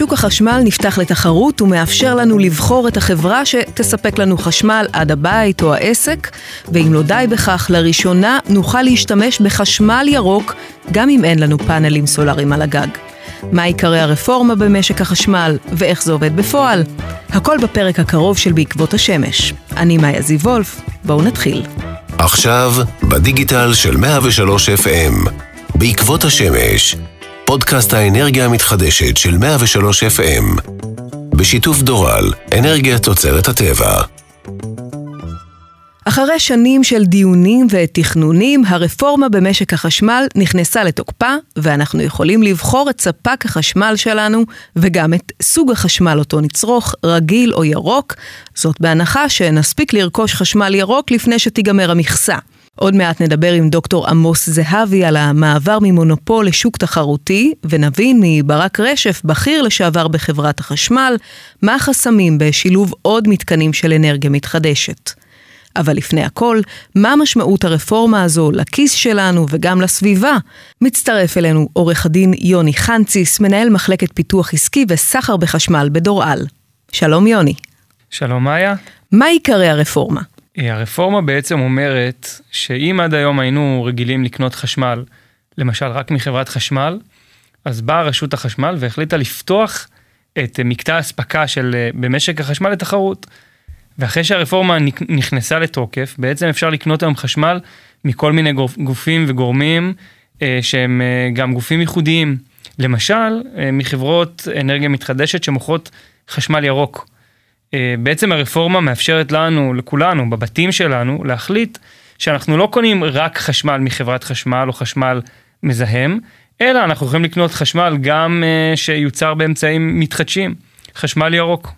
שוק החשמל נפתח לתחרות ומאפשר לנו לבחור את החברה שתספק לנו חשמל עד הבית או העסק, ואם לא די בכך, לראשונה נוכל להשתמש בחשמל ירוק גם אם אין לנו פאנלים סולאריים על הגג. מה עיקרי הרפורמה במשק החשמל ואיך זה עובד בפועל? הכל בפרק הקרוב של בעקבות השמש. אני מאיה זיו וולף, בואו נתחיל. עכשיו, בדיגיטל של 103 FM, בעקבות השמש, פודקאסט האנרגיה המתחדשת של 103 FM, בשיתוף דורל, אנרגיה תוצרת הטבע. אחרי שנים של דיונים ותכנונים, הרפורמה במשק החשמל נכנסה לתוקפה, ואנחנו יכולים לבחור את ספק החשמל שלנו, וגם את סוג החשמל אותו נצרוך, רגיל או ירוק, זאת בהנחה שנספיק לרכוש חשמל ירוק לפני שתיגמר המכסה. עוד מעט נדבר עם דוקטור עמוס זהבי על המעבר ממונופול לשוק תחרותי, ונבין מברק רשף, בכיר לשעבר בחברת החשמל, מה החסמים בשילוב עוד מתקנים של אנרגיה מתחדשת. אבל לפני הכל, מה משמעות הרפורמה הזו לכיס שלנו וגם לסביבה? מצטרף אלינו עורך הדין יוני חנציס, מנהל מחלקת פיתוח עסקי וסחר בחשמל בדור-על. שלום יוני. שלום מאיה. מה עיקרי הרפורמה? אה, הרפורמה בעצם אומרת שאם עד היום היינו רגילים לקנות חשמל, למשל רק מחברת חשמל, אז באה רשות החשמל והחליטה לפתוח את מקטע האספקה של אה, במשק החשמל לתחרות. ואחרי שהרפורמה נכנסה לתוקף, בעצם אפשר לקנות היום חשמל מכל מיני גופים וגורמים אה, שהם אה, גם גופים ייחודיים. למשל, אה, מחברות אנרגיה מתחדשת שמוכרות חשמל ירוק. אה, בעצם הרפורמה מאפשרת לנו, לכולנו, בבתים שלנו, להחליט שאנחנו לא קונים רק חשמל מחברת חשמל או חשמל מזהם, אלא אנחנו יכולים לקנות חשמל גם אה, שיוצר באמצעים מתחדשים, חשמל ירוק.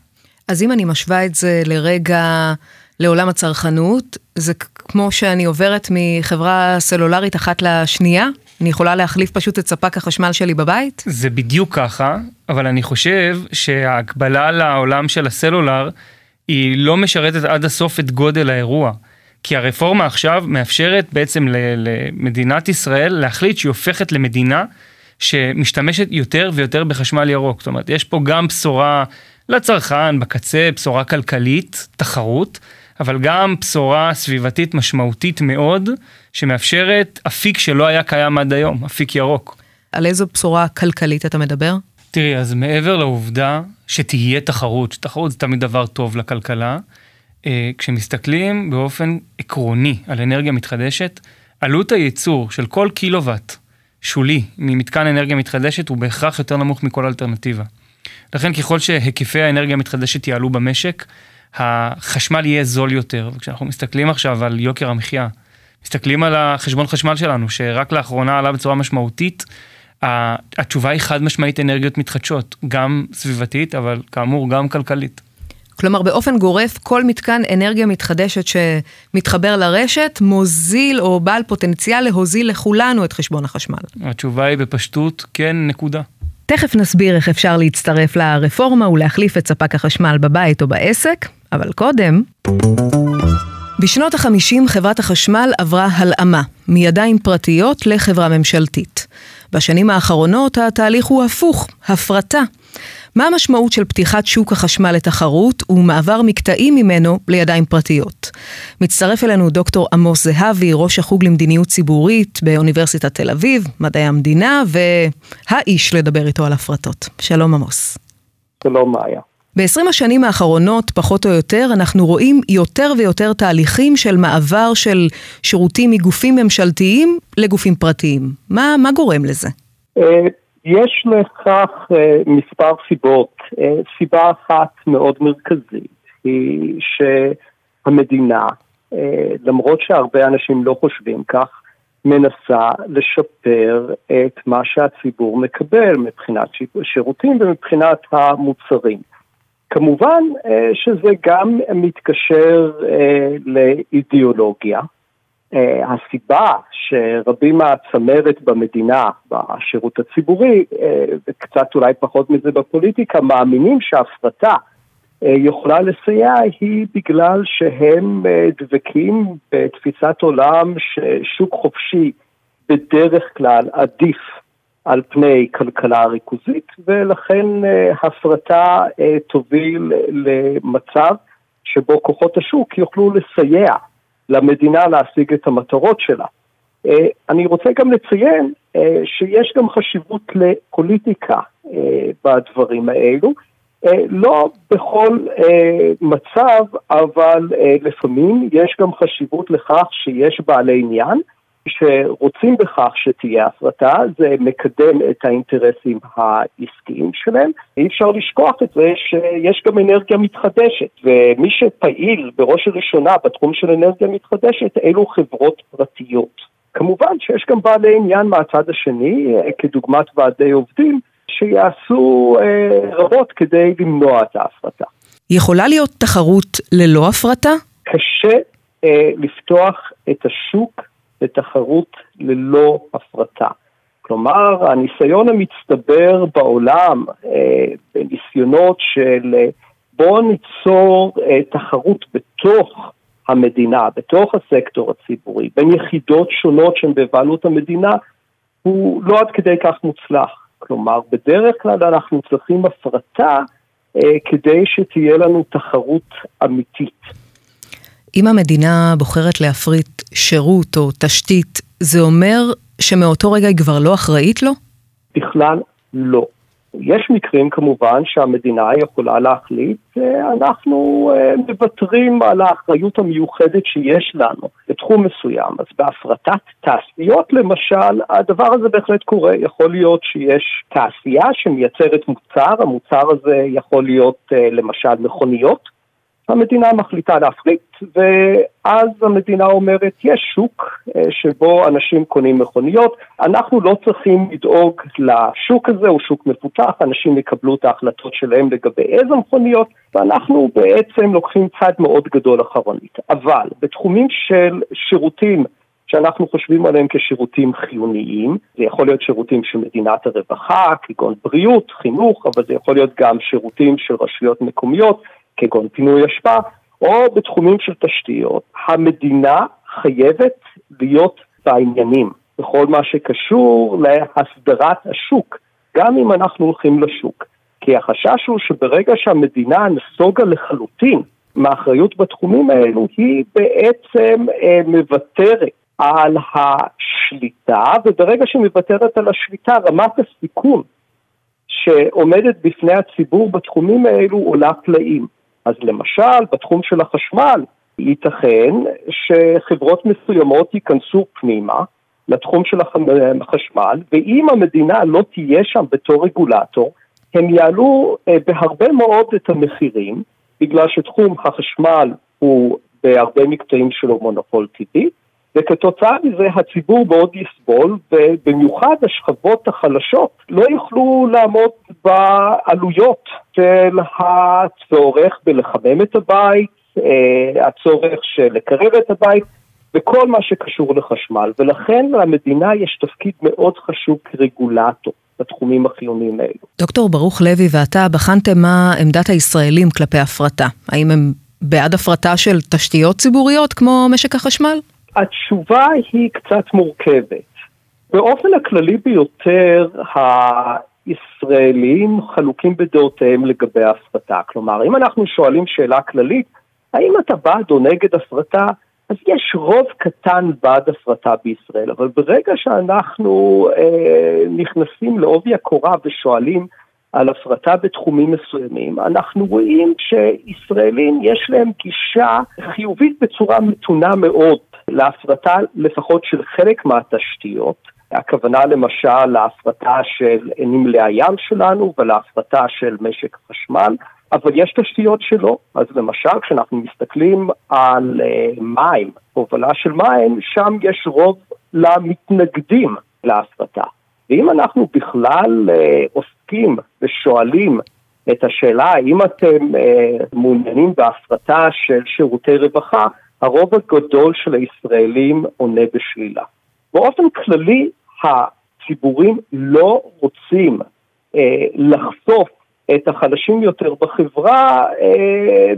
אז אם אני משווה את זה לרגע לעולם הצרכנות, זה כמו שאני עוברת מחברה סלולרית אחת לשנייה? אני יכולה להחליף פשוט את ספק החשמל שלי בבית? זה בדיוק ככה, אבל אני חושב שההקבלה לעולם של הסלולר היא לא משרתת עד הסוף את גודל האירוע. כי הרפורמה עכשיו מאפשרת בעצם למדינת ישראל להחליט שהיא הופכת למדינה שמשתמשת יותר ויותר בחשמל ירוק. זאת אומרת, יש פה גם בשורה לצרכן בקצה, בשורה כלכלית, תחרות, אבל גם בשורה סביבתית משמעותית מאוד, שמאפשרת אפיק שלא היה קיים עד היום, אפיק ירוק. על איזו בשורה כלכלית אתה מדבר? תראי, אז מעבר לעובדה שתהיה תחרות, שתחרות זה תמיד דבר טוב לכלכלה, אה, כשמסתכלים באופן עקרוני על אנרגיה מתחדשת, עלות הייצור של כל קילוואט שולי ממתקן אנרגיה מתחדשת הוא בהכרח יותר נמוך מכל אלטרנטיבה. לכן ככל שהיקפי האנרגיה המתחדשת יעלו במשק, החשמל יהיה זול יותר. וכשאנחנו מסתכלים עכשיו על יוקר המחיה, מסתכלים על החשבון חשמל שלנו, שרק לאחרונה עלה בצורה משמעותית, התשובה היא חד משמעית אנרגיות מתחדשות, גם סביבתית, אבל כאמור גם כלכלית. כלומר, באופן גורף, כל מתקן אנרגיה מתחדשת שמתחבר לרשת, מוזיל או בעל פוטנציאל להוזיל לכולנו את חשבון החשמל. התשובה היא בפשטות, כן, נקודה. תכף נסביר איך אפשר להצטרף לרפורמה ולהחליף את ספק החשמל בבית או בעסק, אבל קודם... בשנות ה-50 חברת החשמל עברה הלאמה, מידיים פרטיות לחברה ממשלתית. בשנים האחרונות התהליך הוא הפוך, הפרטה. מה המשמעות של פתיחת שוק החשמל לתחרות ומעבר מקטעים ממנו לידיים פרטיות? מצטרף אלינו דוקטור עמוס זהבי, ראש החוג למדיניות ציבורית באוניברסיטת תל אביב, מדעי המדינה, והאיש לדבר איתו על הפרטות. שלום עמוס. שלום מאיה. ב-20 השנים האחרונות, פחות או יותר, אנחנו רואים יותר ויותר תהליכים של מעבר של שירותים מגופים ממשלתיים לגופים פרטיים. מה, מה גורם לזה? אה, יש לכך אה, מספר סיבות. אה, סיבה אחת מאוד מרכזית היא שהמדינה, למרות שהרבה אנשים לא חושבים כך, מנסה לשפר את מה שהציבור מקבל מבחינת שירותים ומבחינת המוצרים. כמובן אה, שזה גם מתקשר אה, לאידיאולוגיה. אה, הסיבה שרבים מהצמרת במדינה, בשירות הציבורי, וקצת אולי פחות מזה בפוליטיקה, מאמינים שהפרטה יכולה לסייע היא בגלל שהם דבקים בתפיסת עולם ששוק חופשי בדרך כלל עדיף על פני כלכלה ריכוזית, ולכן הפרטה תוביל למצב שבו כוחות השוק יוכלו לסייע למדינה להשיג את המטרות שלה. אני רוצה גם לציין שיש גם חשיבות לפוליטיקה בדברים האלו. לא בכל מצב, אבל לפעמים יש גם חשיבות לכך שיש בעלי עניין שרוצים בכך שתהיה הפרטה, זה מקדם את האינטרסים העסקיים שלהם. אי אפשר לשכוח את זה שיש גם אנרגיה מתחדשת, ומי שפעיל בראש הראשונה בתחום של אנרגיה מתחדשת אלו חברות פרטיות. כמובן שיש גם בעלי עניין מהצד השני, כדוגמת ועדי עובדים, שיעשו אה, רבות כדי למנוע את ההפרטה. יכולה להיות תחרות ללא הפרטה? קשה אה, לפתוח את השוק לתחרות ללא הפרטה. כלומר, הניסיון המצטבר בעולם אה, בניסיונות של אה, בואו ניצור אה, תחרות בתוך המדינה, בתוך הסקטור הציבורי, בין יחידות שונות שהן בבעלות המדינה, הוא לא עד כדי כך מוצלח. כלומר, בדרך כלל אנחנו צריכים הפרטה אה, כדי שתהיה לנו תחרות אמיתית. אם המדינה בוחרת להפריט שירות או תשתית, זה אומר שמאותו רגע היא כבר לא אחראית לו? בכלל לא. יש מקרים כמובן שהמדינה יכולה להחליט, אנחנו אה, מוותרים על האחריות המיוחדת שיש לנו בתחום מסוים. אז בהפרטת תעשיות למשל, הדבר הזה בהחלט קורה. יכול להיות שיש תעשייה שמייצרת מוצר, המוצר הזה יכול להיות אה, למשל מכוניות. המדינה מחליטה להפריט, ואז המדינה אומרת, יש שוק אה, שבו אנשים קונים מכוניות, אנחנו לא צריכים לדאוג לשוק הזה, הוא שוק מפותח, אנשים יקבלו את ההחלטות שלהם לגבי איזה מכוניות, ואנחנו בעצם לוקחים צד מאוד גדול אחרונית. אבל בתחומים של שירותים שאנחנו חושבים עליהם כשירותים חיוניים. זה יכול להיות שירותים של מדינת הרווחה, כגון בריאות, חינוך, אבל זה יכול להיות גם שירותים של רשויות מקומיות, כגון פינוי אשפה, או בתחומים של תשתיות, המדינה חייבת להיות בעניינים בכל מה שקשור להסדרת השוק, גם אם אנחנו הולכים לשוק. כי החשש הוא שברגע שהמדינה נסוגה לחלוטין מהאחריות בתחומים האלו, היא בעצם אה, מוותרת על השליטה, וברגע שהיא מוותרת על השליטה, רמת הסיכון שעומדת בפני הציבור בתחומים האלו עולה פלאים. אז למשל, בתחום של החשמל, ייתכן שחברות מסוימות ייכנסו פנימה לתחום של החשמל, ואם המדינה לא תהיה שם בתור רגולטור, הם יעלו אה, בהרבה מאוד את המחירים, בגלל שתחום החשמל הוא בהרבה מקטעים שלו מונופול טבעי, וכתוצאה מזה הציבור מאוד יסבול, ובמיוחד השכבות החלשות לא יוכלו לעמוד בעלויות של הצורך בלחמם את הבית, אה, הצורך של לקרר את הבית, וכל מה שקשור לחשמל, ולכן למדינה יש תפקיד מאוד חשוב כרגולטור. בתחומים החיוניים האלו. דוקטור ברוך לוי ואתה בחנתם מה עמדת הישראלים כלפי הפרטה. האם הם בעד הפרטה של תשתיות ציבוריות כמו משק החשמל? התשובה היא קצת מורכבת. באופן הכללי ביותר, הישראלים חלוקים בדעותיהם לגבי הפרטה. כלומר, אם אנחנו שואלים שאלה כללית, האם אתה בעד או נגד הפרטה, אז יש רוב קטן בעד הפרטה בישראל, אבל ברגע שאנחנו אה, נכנסים לעובי הקורה ושואלים על הפרטה בתחומים מסוימים, אנחנו רואים שישראלים יש להם גישה חיובית בצורה מתונה מאוד להפרטה לפחות של חלק מהתשתיות. הכוונה למשל להפרטה של נמלי הים שלנו ולהפרטה של משק החשמל, אבל יש תשתיות שלא. אז למשל, כשאנחנו מסתכלים על uh, מים, הובלה של מים, שם יש רוב למתנגדים להפרטה. ואם אנחנו בכלל uh, עוסקים ושואלים את השאלה האם אתם uh, מעוניינים בהפרטה של שירותי רווחה, הרוב הגדול של הישראלים עונה בשלילה. באופן כללי, הציבורים לא רוצים אה, לחשוף את החלשים יותר בחברה אה,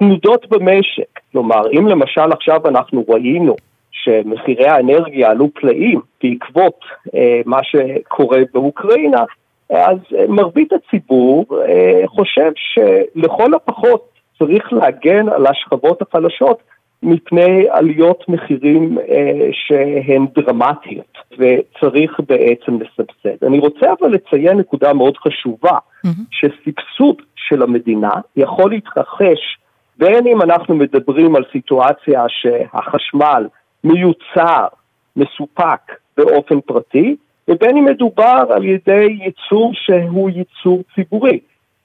לתנודות במשק. כלומר, אם למשל עכשיו אנחנו ראינו שמחירי האנרגיה עלו פלאים בעקבות אה, מה שקורה באוקראינה, אז מרבית הציבור אה, חושב שלכל הפחות צריך להגן על השכבות החלשות מפני עליות מחירים אה, שהן דרמטיות, וצריך בעצם לסבסד. אני רוצה אבל לציין נקודה מאוד חשובה, mm-hmm. שסבסוד של המדינה יכול להתרחש בין אם אנחנו מדברים על סיטואציה שהחשמל מיוצר, מסופק באופן פרטי, ובין אם מדובר על ידי ייצור שהוא ייצור ציבורי.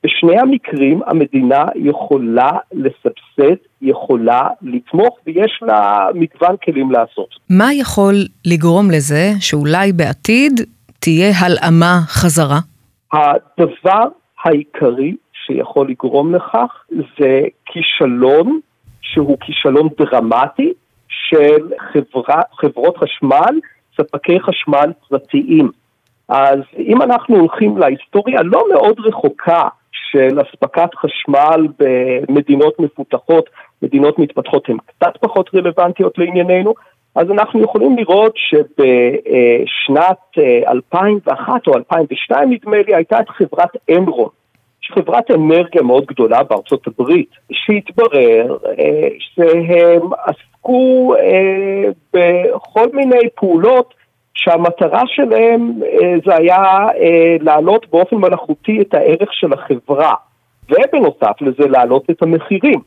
בשני המקרים המדינה יכולה לסבסד, יכולה לתמוך, ויש לה מגוון כלים לעשות. מה יכול לגרום לזה שאולי בעתיד תהיה הלאמה חזרה? הדבר העיקרי שיכול לגרום לכך זה כישלון שהוא כישלון דרמטי של חברה, חברות חשמל, ספקי חשמל פרטיים. אז אם אנחנו הולכים להיסטוריה לא מאוד רחוקה של אספקת חשמל במדינות מפותחות, מדינות מתפתחות הן קצת פחות רלוונטיות לענייננו, אז אנחנו יכולים לראות שבשנת 2001 אה, או 2002 נדמה לי הייתה את חברת אמרון, חברת אנרגיה מאוד גדולה בארצות הברית, שהתברר אה, שהם עסקו אה, בכל מיני פעולות שהמטרה שלהם אה, זה היה אה, להעלות באופן מלאכותי את הערך של החברה, ובנוסף לזה להעלות את המחירים,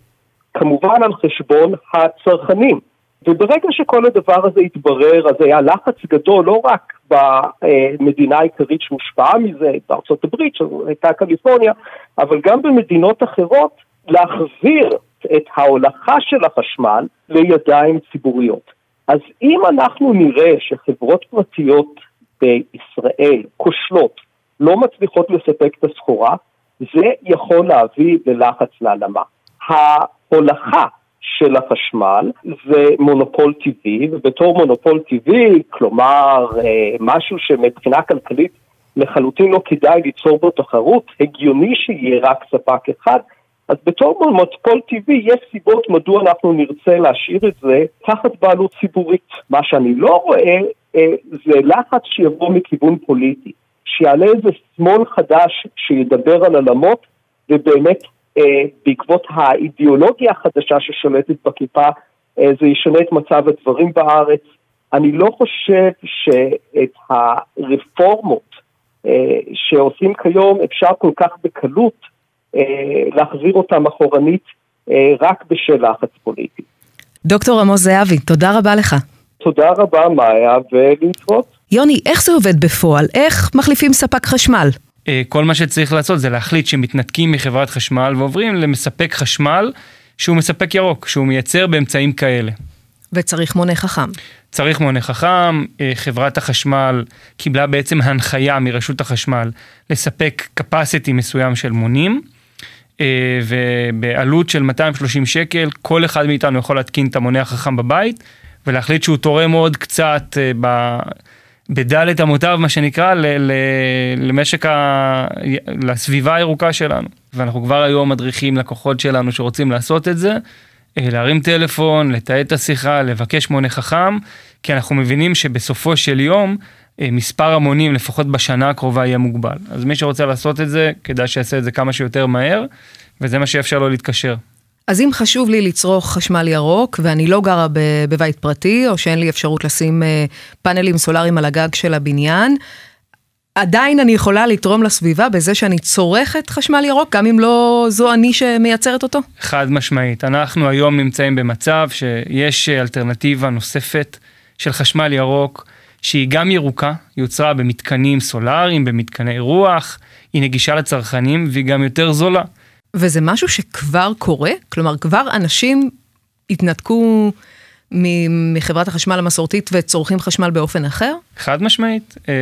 כמובן על חשבון הצרכנים. וברגע שכל הדבר הזה התברר, אז היה לחץ גדול לא רק במדינה העיקרית שהושפעה מזה, בארצות הברית, שהייתה קליפורניה, אבל גם במדינות אחרות, להחזיר את ההולכה של החשמל לידיים ציבוריות. אז אם אנחנו נראה שחברות פרטיות בישראל כושלות, לא מצליחות לספק את הסחורה, זה יכול להביא ללחץ להעלמה. ההולכה של החשמל זה מונופול טבעי, ובתור מונופול טבעי, כלומר אה, משהו שמבחינה כלכלית לחלוטין לא כדאי ליצור בו תחרות, הגיוני שיהיה רק ספק אחד, אז בתור מונופול טבעי יש סיבות מדוע אנחנו נרצה להשאיר את זה תחת בעלות ציבורית. מה שאני לא רואה אה, זה לחץ שיבוא מכיוון פוליטי, שיעלה איזה שמאל חדש שידבר על עלמות ובאמת אה, בעקבות האידיאולוגיה החדשה ששולטת בכיפה, אה, זה ישנה את מצב הדברים בארץ. אני לא חושב שאת הרפורמות אה, שעושים כיום אפשר כל כך בקלות להחזיר אותם אחורנית רק בשל לחץ פוליטי. דוקטור עמוס זהבי, תודה רבה לך. תודה רבה, מאיה, ולהתראות. יוני, איך זה עובד בפועל? איך מחליפים ספק חשמל? אה, כל מה שצריך לעשות זה להחליט שמתנתקים מחברת חשמל ועוברים למספק חשמל שהוא מספק ירוק, שהוא מייצר באמצעים כאלה. וצריך מונה חכם. צריך מונה חכם, אה, חברת החשמל קיבלה בעצם הנחיה מרשות החשמל לספק capacity מסוים של מונים, אה, ובעלות של 230 שקל כל אחד מאיתנו יכול להתקין את המונה החכם בבית ולהחליט שהוא תורם עוד קצת ב... בדלת אמותיו, מה שנקרא, ל, ל, למשק ה... לסביבה הירוקה שלנו. ואנחנו כבר היום מדריכים לקוחות שלנו שרוצים לעשות את זה, אה, להרים טלפון, לתעד את השיחה, לבקש מונה חכם, כי אנחנו מבינים שבסופו של יום, אה, מספר המונים, לפחות בשנה הקרובה, יהיה מוגבל. אז מי שרוצה לעשות את זה, כדאי שיעשה את זה כמה שיותר מהר, וזה מה שיאפשר לו להתקשר. אז אם חשוב לי לצרוך חשמל ירוק, ואני לא גרה בבית פרטי, או שאין לי אפשרות לשים אה, פאנלים סולאריים על הגג של הבניין, עדיין אני יכולה לתרום לסביבה בזה שאני צורכת חשמל ירוק, גם אם לא זו אני שמייצרת אותו? חד משמעית. אנחנו היום נמצאים במצב שיש אלטרנטיבה נוספת של חשמל ירוק, שהיא גם ירוקה, היא יוצרה במתקנים סולאריים, במתקני רוח, היא נגישה לצרכנים והיא גם יותר זולה. וזה משהו שכבר קורה? כלומר, כבר אנשים התנתקו מחברת החשמל המסורתית וצורכים חשמל באופן אחר? חד משמעית. אה,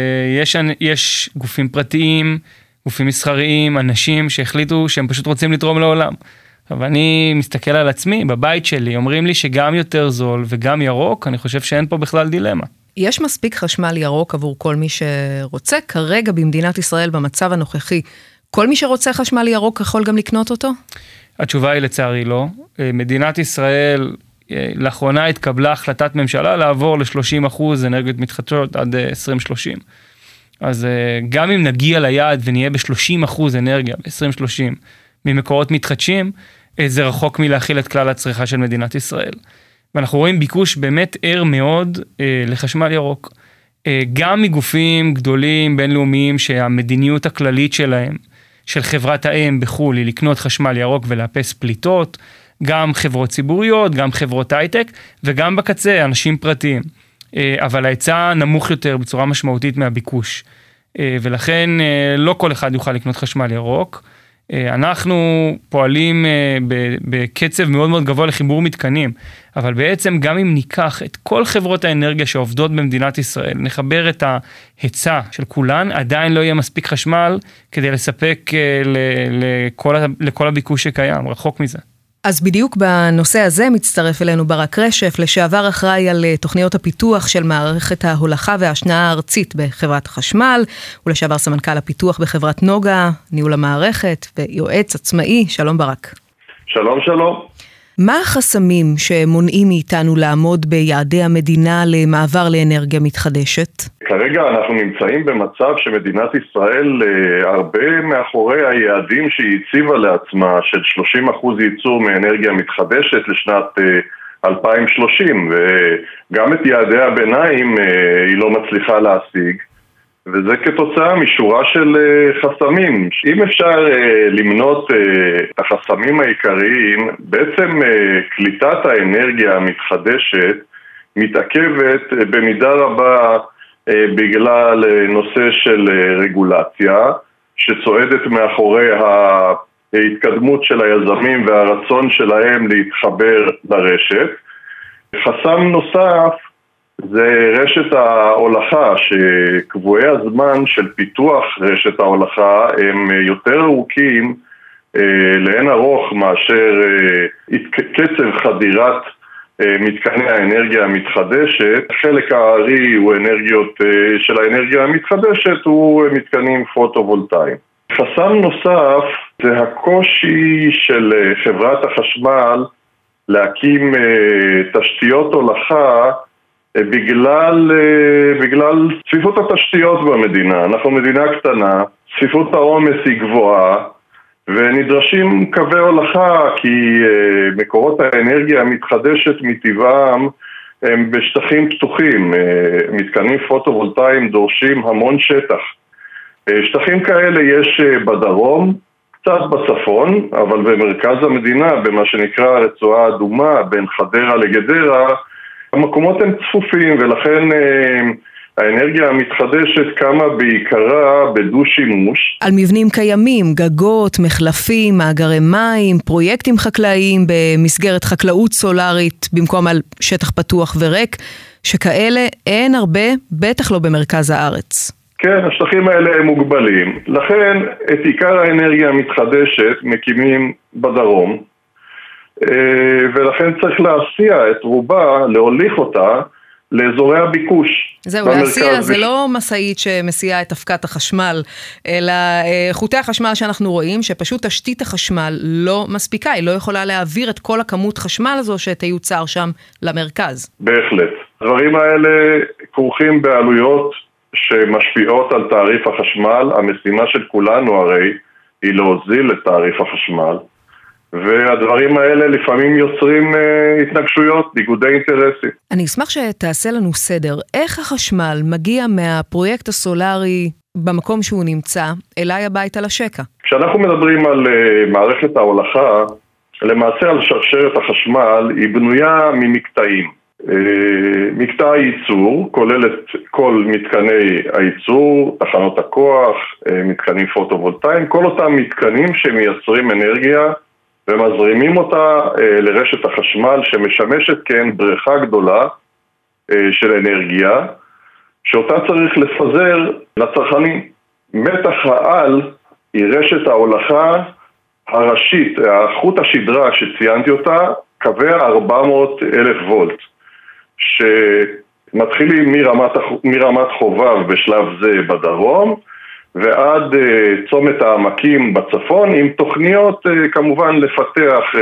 יש, יש גופים פרטיים, גופים מסחריים, אנשים שהחליטו שהם פשוט רוצים לתרום לעולם. אבל אני מסתכל על עצמי, בבית שלי, אומרים לי שגם יותר זול וגם ירוק, אני חושב שאין פה בכלל דילמה. יש מספיק חשמל ירוק עבור כל מי שרוצה. כרגע במדינת ישראל, במצב הנוכחי, כל מי שרוצה חשמל ירוק יכול גם לקנות אותו? התשובה היא לצערי לא. אה, מדינת ישראל לאחרונה התקבלה החלטת ממשלה לעבור ל-30% אנרגיות מתחדשות עד 2030. אז גם אם נגיע ליעד ונהיה ב-30% אנרגיה ב-2030 ממקורות מתחדשים, זה רחוק מלהכיל את כלל הצריכה של מדינת ישראל. ואנחנו רואים ביקוש באמת ער מאוד אה, לחשמל ירוק. אה, גם מגופים גדולים בינלאומיים שהמדיניות הכללית שלהם, של חברת האם בחו"ל, היא לקנות חשמל ירוק ולאפס פליטות, גם חברות ציבוריות, גם חברות הייטק, וגם בקצה אנשים פרטיים. אה, אבל ההיצע נמוך יותר בצורה משמעותית מהביקוש. אה, ולכן אה, לא כל אחד יוכל לקנות חשמל ירוק. אה, אנחנו פועלים אה, בקצב מאוד מאוד גבוה לחיבור מתקנים, אבל בעצם גם אם ניקח את כל חברות האנרגיה שעובדות במדינת ישראל, נחבר את ההיצע של כולן, עדיין לא יהיה מספיק חשמל כדי לספק אה, לכל, לכל הביקוש שקיים, רחוק מזה. אז בדיוק בנושא הזה מצטרף אלינו ברק רשף, לשעבר אחראי על אה, תוכניות הפיתוח של מערכת ההולכה וההשנאה הארצית בחברת החשמל, ולשעבר סמנכ"ל הפיתוח בחברת נוגה, ניהול המערכת ויועץ עצמאי, שלום ברק. שלום שלום. מה החסמים שמונעים מאיתנו לעמוד ביעדי המדינה למעבר לאנרגיה מתחדשת? כרגע אנחנו נמצאים במצב שמדינת ישראל אה, הרבה מאחורי היעדים שהיא הציבה לעצמה של 30% ייצור מאנרגיה מתחדשת לשנת 2030 אה, וגם את יעדי הביניים אה, היא לא מצליחה להשיג וזה כתוצאה משורה של חסמים. אם אפשר למנות את החסמים העיקריים, בעצם קליטת האנרגיה המתחדשת מתעכבת במידה רבה בגלל uh, נושא של uh, רגולציה, שצועדת מאחורי ההתקדמות של היזמים והרצון שלהם להתחבר לרשת. חסם נוסף זה רשת ההולכה, שקבועי הזמן של פיתוח רשת ההולכה הם יותר ארוכים אה, לאין ארוך מאשר אה, קצב חדירת אה, מתקני האנרגיה המתחדשת. חלק הארי הוא אנרגיות של האנרגיה המתחדשת הוא מתקנים פוטו-וולטאיים. חסם נוסף זה הקושי של חברת החשמל להקים תשתיות הולכה אה, בגלל, אה, בגלל צפיפות התשתיות במדינה. אנחנו מדינה קטנה, צפיפות העומס היא גבוהה ונדרשים קווי הולכה כי אה, מקורות האנרגיה המתחדשת מטבעם הם בשטחים פתוחים. מתקנים פוטו-וולטאיים דורשים המון שטח. שטחים כאלה יש בדרום, קצת בצפון, אבל במרכז המדינה, במה שנקרא הרצועה האדומה, בין חדרה לגדרה, המקומות הם צפופים ולכן אה, האנרגיה המתחדשת קמה בעיקרה בדו-שימוש. על מבנים קיימים, גגות, מחלפים, מאגרי מים, פרויקטים חקלאיים במסגרת חקלאות סולארית במקום על שטח פתוח וריק, שכאלה אין הרבה, בטח לא במרכז הארץ. כן, השטחים האלה הם מוגבלים. לכן את עיקר האנרגיה המתחדשת מקימים בדרום, אה, ולכן צריך להסיע את רובה, להוליך אותה לאזורי הביקוש. זהו, להסיע זה לא משאית שמסיעה את אבקת החשמל, אלא אה, חוטי החשמל שאנחנו רואים, שפשוט תשתית החשמל לא מספיקה, היא לא יכולה להעביר את כל הכמות חשמל הזו שתיוצר שם למרכז. בהחלט. הדברים האלה כרוכים בעלויות שמשפיעות על תעריף החשמל. המשימה של כולנו הרי היא להוזיל את תעריף החשמל. והדברים האלה לפעמים יוצרים אה, התנגשויות, ניגודי אינטרסים. אני אשמח שתעשה לנו סדר. איך החשמל מגיע מהפרויקט הסולארי במקום שהוא נמצא אליי הביתה לשקע? כשאנחנו מדברים על uh, מערכת ההולכה, למעשה על שרשרת החשמל היא בנויה ממקטעים. Uh, מקטע הייצור כולל את כל מתקני הייצור, תחנות הכוח, uh, מתקנים פוטו-וולטאיים, כל אותם מתקנים שמייצרים אנרגיה ומזרימים אותה אה, לרשת החשמל שמשמשת כעין בריכה גדולה אה, של אנרגיה שאותה צריך לפזר לצרכנים. מתח העל היא רשת ההולכה הראשית, חוט השדרה שציינתי אותה, קווי 400 אלף וולט, שמתחילים מרמת, מרמת חובב בשלב זה בדרום, ועד uh, צומת העמקים בצפון, עם תוכניות uh, כמובן לפתח uh,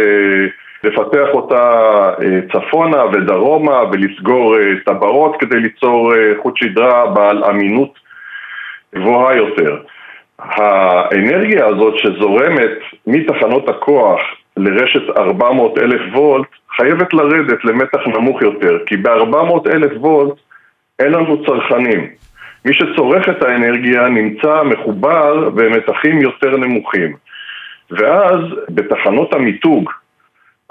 לפתח אותה צפונה ודרומה ולסגור טבעות כדי ליצור חוט שדרה בעל אמינות גבוהה יותר. האנרגיה הזאת שזורמת מתחנות הכוח לרשת 400 אלף וולט חייבת לרדת למתח נמוך יותר, כי ב-400 אלף וולט אין לנו צרכנים. מי שצורך את האנרגיה נמצא מחובר במתחים יותר נמוכים. ואז בתחנות המיתוג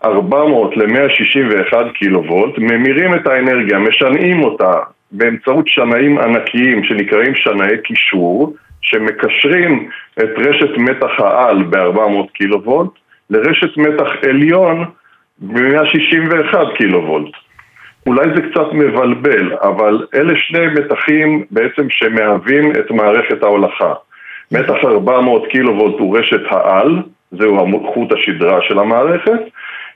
400 ל-161 קילו וולט ממירים את האנרגיה, משנעים אותה באמצעות שנאים ענקיים שנקראים שנאי קישור שמקשרים את רשת מתח העל ב-400 קילו וולט לרשת מתח עליון ב-161 קילו וולט. אולי זה קצת מבלבל, אבל אלה שני מתחים בעצם שמהווים את מערכת ההולכה. מתח 400 קילו וולט הוא רשת העל, זהו חוט השדרה של המערכת,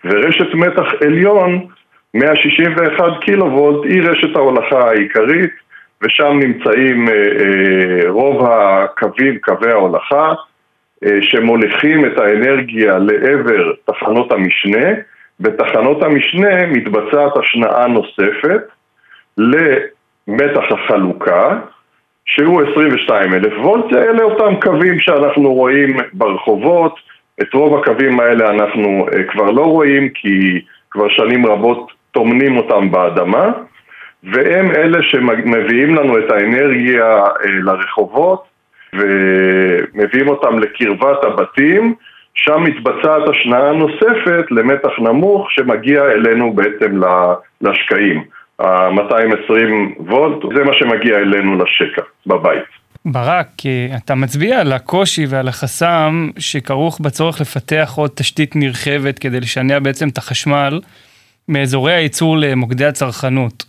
ורשת מתח עליון 161 קילו וולט היא רשת ההולכה העיקרית ושם נמצאים אה, אה, רוב הקווים, קווי ההולכה אה, שמוליכים את האנרגיה לעבר תחנות המשנה בתחנות המשנה מתבצעת השנאה נוספת למתח החלוקה שהוא 22 אלף וולט, אלה אותם קווים שאנחנו רואים ברחובות, את רוב הקווים האלה אנחנו כבר לא רואים כי כבר שנים רבות טומנים אותם באדמה והם אלה שמביאים לנו את האנרגיה אה, לרחובות ומביאים אותם לקרבת הבתים, שם מתבצעת השנאה נוספת למתח נמוך שמגיע אלינו בעצם לשקעים. ה-220 וולט, זה מה שמגיע אלינו לשקע, בבית. ברק, אתה מצביע על הקושי ועל החסם שכרוך בצורך לפתח עוד תשתית נרחבת כדי לשנע בעצם את החשמל מאזורי הייצור למוקדי הצרכנות.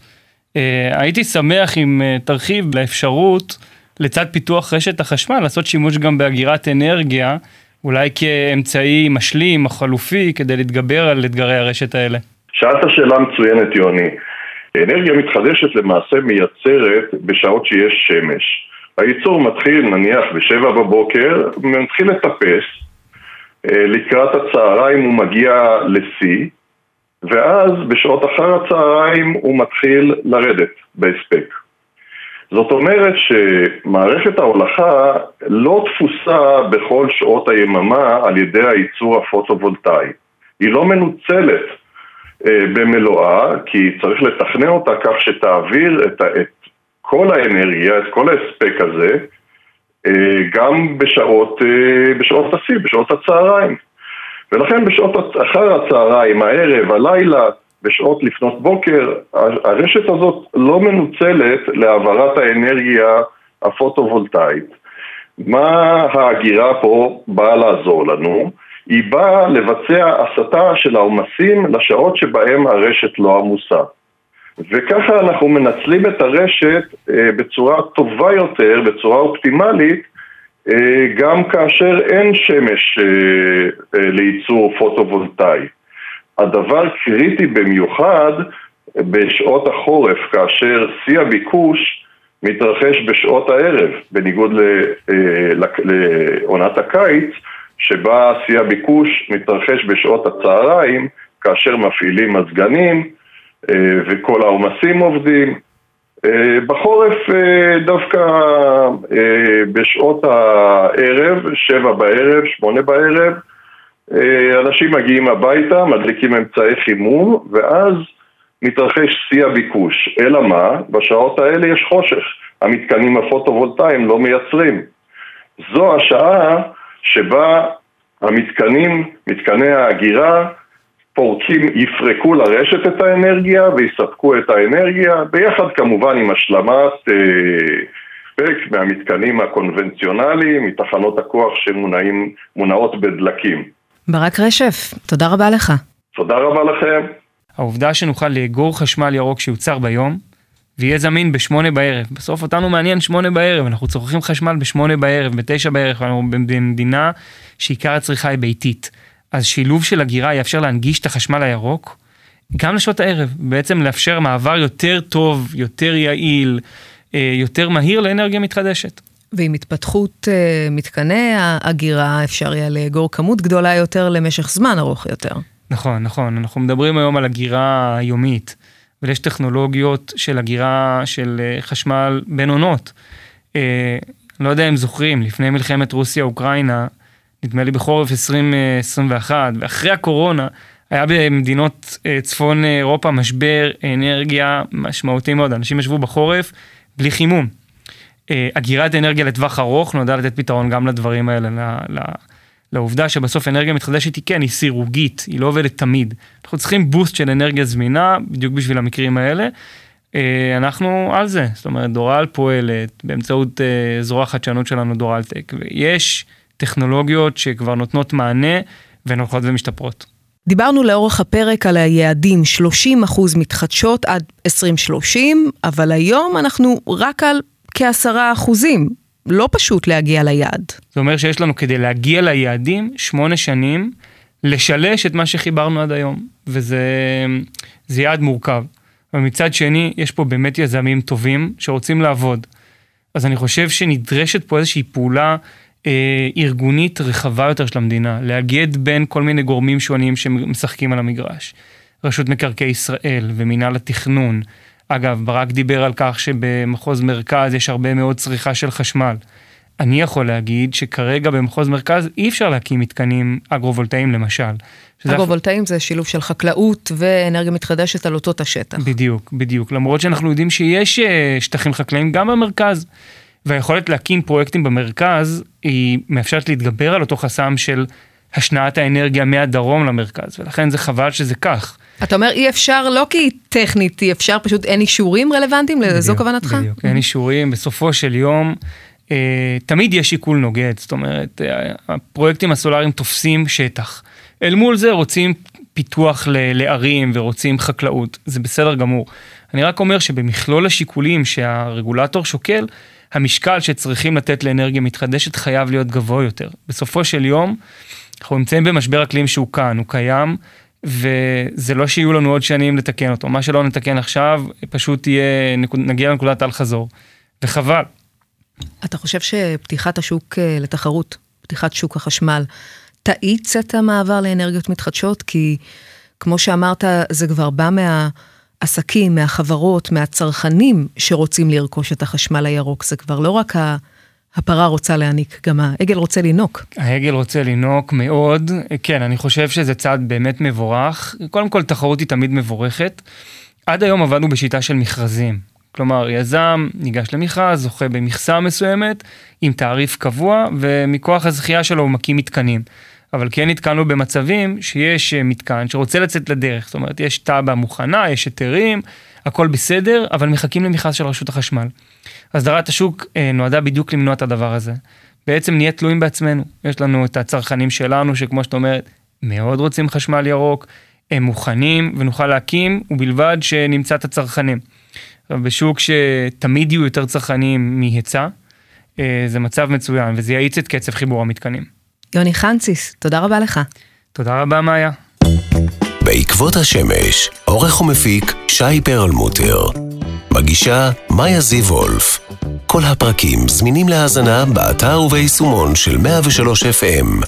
אה, הייתי שמח אם אה, תרחיב לאפשרות, לצד פיתוח רשת החשמל, לעשות שימוש גם באגירת אנרגיה, אולי כאמצעי משלים או חלופי כדי להתגבר על אתגרי הרשת האלה. שאלת שאלה מצוינת, יוני. אנרגיה מתחדשת למעשה מייצרת בשעות שיש שמש. הייצור מתחיל נניח בשבע בבוקר, מתחיל לטפס, אה, לקראת הצהריים הוא מגיע לשיא, ואז בשעות אחר הצהריים הוא מתחיל לרדת בהספק. זאת אומרת שמערכת ההולכה לא תפוסה בכל שעות היממה על ידי הייצור הפוטו-וולטאי. היא לא מנוצלת אה, במלואה, כי צריך לתכנן אותה כך שתעביר את, את כל האנרגיה, את כל ההספק הזה, אה, גם בשעות, אה, בשעות השיא, בשעות הצהריים. ולכן בשעות אחר הצהריים, הערב, הלילה, בשעות לפנות בוקר, הרשת הזאת לא מנוצלת להעברת האנרגיה הפוטו-וולטאית. מה ההגירה פה באה לעזור לנו? היא באה לבצע הסטה של העומסים לשעות שבהם הרשת לא עמוסה. וככה אנחנו מנצלים את הרשת אה, בצורה טובה יותר, בצורה אופטימלית, אה, גם כאשר אין שמש אה, לייצור פוטו-וולטאי. הדבר קריטי במיוחד בשעות החורף, כאשר שיא הביקוש מתרחש בשעות הערב, בניגוד לעונת הקיץ, שבה שיא הביקוש מתרחש בשעות הצהריים, כאשר מפעילים מזגנים וכל העומסים עובדים. אה, בחורף אה, דווקא אה, בשעות הערב, שבע בערב, שמונה בערב, אנשים מגיעים הביתה, מדליקים אמצעי חימום, ואז מתרחש שיא הביקוש. אלא מה? בשעות האלה יש חושך. המתקנים הפוטו-וולטאיים לא מייצרים. זו השעה שבה המתקנים, מתקני ההגירה, פורקים, יפרקו לרשת את האנרגיה ויספקו את האנרגיה, ביחד כמובן עם השלמת ספק אה, מהמתקנים הקונבנציונליים, מתחנות הכוח שמונעות בדלקים. ברק רשף, תודה רבה לך. תודה רבה לכם. העובדה שנוכל לאגור חשמל ירוק שיוצר ביום, ויהיה זמין בשמונה בערב. בסוף אותנו מעניין שמונה בערב, אנחנו צורכים חשמל בשמונה בערב, בתשע בערב, אנחנו במדינה שעיקר הצריכה היא ביתית. אז שילוב של אגירה יאפשר להנגיש את החשמל הירוק גם לשעות הערב, בעצם לאפשר מעבר יותר טוב, יותר יעיל, אה, יותר מהיר לאנרגיה מתחדשת. ועם התפתחות אה, מתקני האגירה אפשר יהיה לאגור כמות גדולה יותר למשך זמן ארוך יותר. נכון, נכון. אנחנו מדברים היום על הגירה יומית, אבל יש טכנולוגיות של הגירה של אה, חשמל בין עונות. אה, לא יודע אם זוכרים, לפני מלחמת רוסיה-אוקראינה, נדמה לי בחורף 2021, ואחרי הקורונה, היה במדינות אה, צפון אירופה משבר אנרגיה משמעותי מאוד, אנשים ישבו בחורף בלי חימום. אה, אגירת אנרגיה לטווח ארוך נועדה לתת פתרון גם לדברים האלה, לעובדה שבסוף אנרגיה מתחדשת היא כן, היא סירוגית, היא לא עובדת תמיד. אנחנו צריכים בוסט של אנרגיה זמינה בדיוק בשביל המקרים האלה. אה, אנחנו על זה, זאת אומרת דורל פועלת באמצעות זרוע החדשנות שלנו דורל טק, ויש טכנולוגיות שכבר נותנות מענה והן הולכות ומשתפרות. דיברנו לאורך הפרק על היעדים 30% מתחדשות עד 2030, אבל היום אנחנו רק על כעשרה אחוזים. לא פשוט להגיע ליעד. זה אומר שיש לנו כדי להגיע ליעדים שמונה שנים לשלש את מה שחיברנו עד היום, וזה יעד מורכב. אבל מצד שני, יש פה באמת יזמים טובים שרוצים לעבוד. אז אני חושב שנדרשת פה איזושהי פעולה אה, ארגונית רחבה יותר של המדינה, לאגד בין כל מיני גורמים שונים שמשחקים על המגרש. רשות מקרקעי ישראל ומינהל התכנון. אגב, ברק דיבר על כך שבמחוז מרכז יש הרבה מאוד צריכה של חשמל. אני יכול להגיד שכרגע במחוז מרכז אי אפשר להקים מתקנים אגרו-וולטאיים למשל. אגרו-וולטאיים זה שילוב של חקלאות ואנרגיה מתחדשת על אותו השטח. בדיוק, בדיוק. למרות שאנחנו יודעים שיש אה, שטחים חקלאיים גם במרכז. והיכולת להקים פרויקטים במרכז היא מאפשרת להתגבר על אותו חסם של השנעת האנרגיה מהדרום למרכז, ולכן זה חבל שזה כך. אתה אומר אי אפשר לא כי טכנית אי אפשר, פשוט אין אישורים רלוונטיים, בדיוק, זו כוונתך? בדיוק, אין אישורים, בסופו של יום אה, תמיד יש שיקול נוגד, זאת אומרת, אה, הפרויקטים הסולאריים תופסים שטח. אל מול זה רוצים פיתוח לערים ורוצים חקלאות, זה בסדר גמור. אני רק אומר שבמכלול השיקולים שהרגולטור שוקל, המשקל שצריכים לתת לאנרגיה מתחדשת חייב להיות גבוה יותר. בסופו של יום, אנחנו נמצאים במשבר אקלים שהוא כאן, הוא קיים, וזה לא שיהיו לנו עוד שנים לתקן אותו. מה שלא נתקן עכשיו, פשוט תהיה, נגיע לנקודת אל חזור. וחבל. אתה חושב שפתיחת השוק אה, לתחרות, פתיחת שוק החשמל, תאיץ את המעבר לאנרגיות מתחדשות? כי כמו שאמרת, זה כבר בא מה... מהעסקים, מהחברות, מהצרכנים שרוצים לרכוש את החשמל הירוק. זה כבר לא רק הפרה רוצה להעניק, גם העגל רוצה לינוק. העגל רוצה לינוק מאוד. כן, אני חושב שזה צעד באמת מבורך. קודם כל, תחרות היא תמיד מבורכת. עד היום עבדנו בשיטה של מכרזים. כלומר, יזם ניגש למכרז, זוכה במכסה מסוימת, עם תעריף קבוע, ומכוח הזכייה שלו הוא מקים מתקנים. אבל כן נתקלנו במצבים שיש אה, מתקן שרוצה לצאת לדרך, זאת אומרת, יש תב"ע מוכנה, יש היתרים, הכל בסדר, אבל מחכים למכרז של רשות החשמל. הסדרת השוק אה, נועדה בדיוק למנוע את הדבר הזה. בעצם נהיה תלויים בעצמנו. יש לנו את הצרכנים שלנו, שכמו שאת אומרת, מאוד רוצים חשמל ירוק, הם מוכנים ונוכל להקים, ובלבד שנמצא את הצרכנים. בשוק שתמיד יהיו יותר צרכנים מהיצע, אה, זה מצב מצוין, וזה יאיץ את קצב חיבור המתקנים. יוני חנציס, תודה רבה לך. תודה רבה, מאיה. בעקבות השמש, עורך ומפיק שי פרלמוטר. מגישה מאיה זיו וולף. כל הפרקים זמינים להאזנה באתר וביישומון של 103 FM.